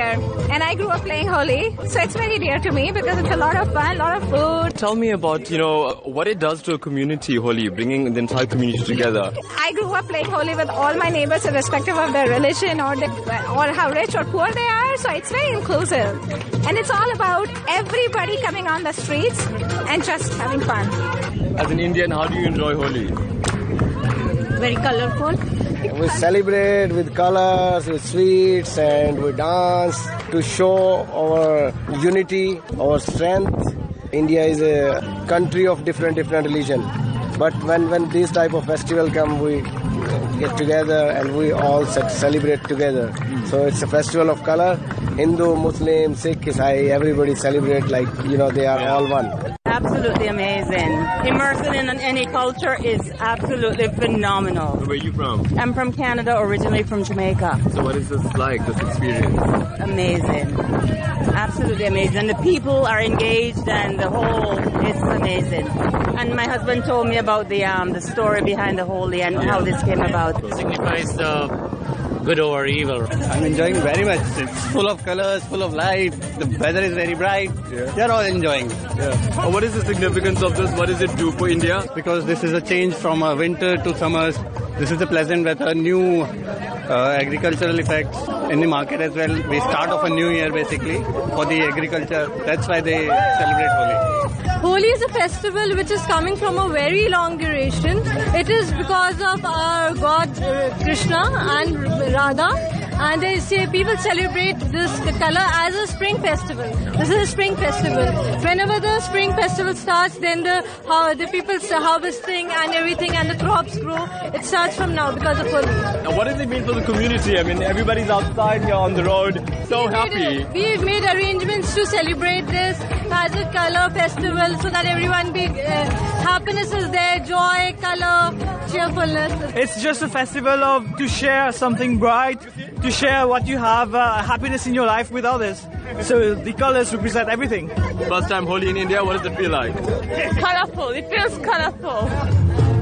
and I grew up playing Holi, so it's very dear to me because it's a lot of fun, a lot of food. Tell me about, you know, what it does to a community, Holi, bringing the entire community together. I grew up playing Holi with all my neighbors, irrespective of their religion or, the, or how rich or poor they are, so it's very inclusive. And it's all about everybody coming on the streets and just having fun. As an Indian, how do you enjoy Holi? Very colorful. We celebrate with colors, with sweets, and we dance to show our unity, our strength. India is a country of different different religion, but when when these type of festival come, we get together and we all celebrate together. So it's a festival of color. Hindu, Muslim, Sikh, Isai, everybody celebrate like you know they are all one. Absolutely amazing. Immersing in any culture is absolutely phenomenal. Where are you from? I'm from Canada, originally from Jamaica. So what is this like, this experience? Amazing. Absolutely amazing. And the people are engaged and the whole it's amazing. And my husband told me about the um the story behind the Holi and how this came about. It signifies the good over evil. I'm enjoying very much. It's full of colors, full of life. The weather is very bright. Yeah. They're all enjoying. Yeah. what is the significance of this? What does it do for India? Because this is a change from uh, winter to summers. This is a pleasant weather, new uh, agricultural effects in the market as well. We start off a new year basically for the agriculture. That's why they celebrate Holi. Holi is a festival which is coming from a very long duration. It is because of our god uh, Krishna and Radha. And they say people celebrate this color as a spring festival. This is a spring festival. Whenever the spring festival starts, then the how the people's harvesting and everything and the crops grow. It starts from now because of Holi. Now, what does it mean for the community? I mean, everybody's outside here on the road, so happy. We've made arrangements to celebrate this as a color festival so that everyone be uh, happiness is there, joy, color, cheerfulness. It's just a festival of to share something bright, to share what you have, uh, happiness in your life with others. So the colors represent everything. First time Holi in India, what does it feel like? Colorful. It feels colorful.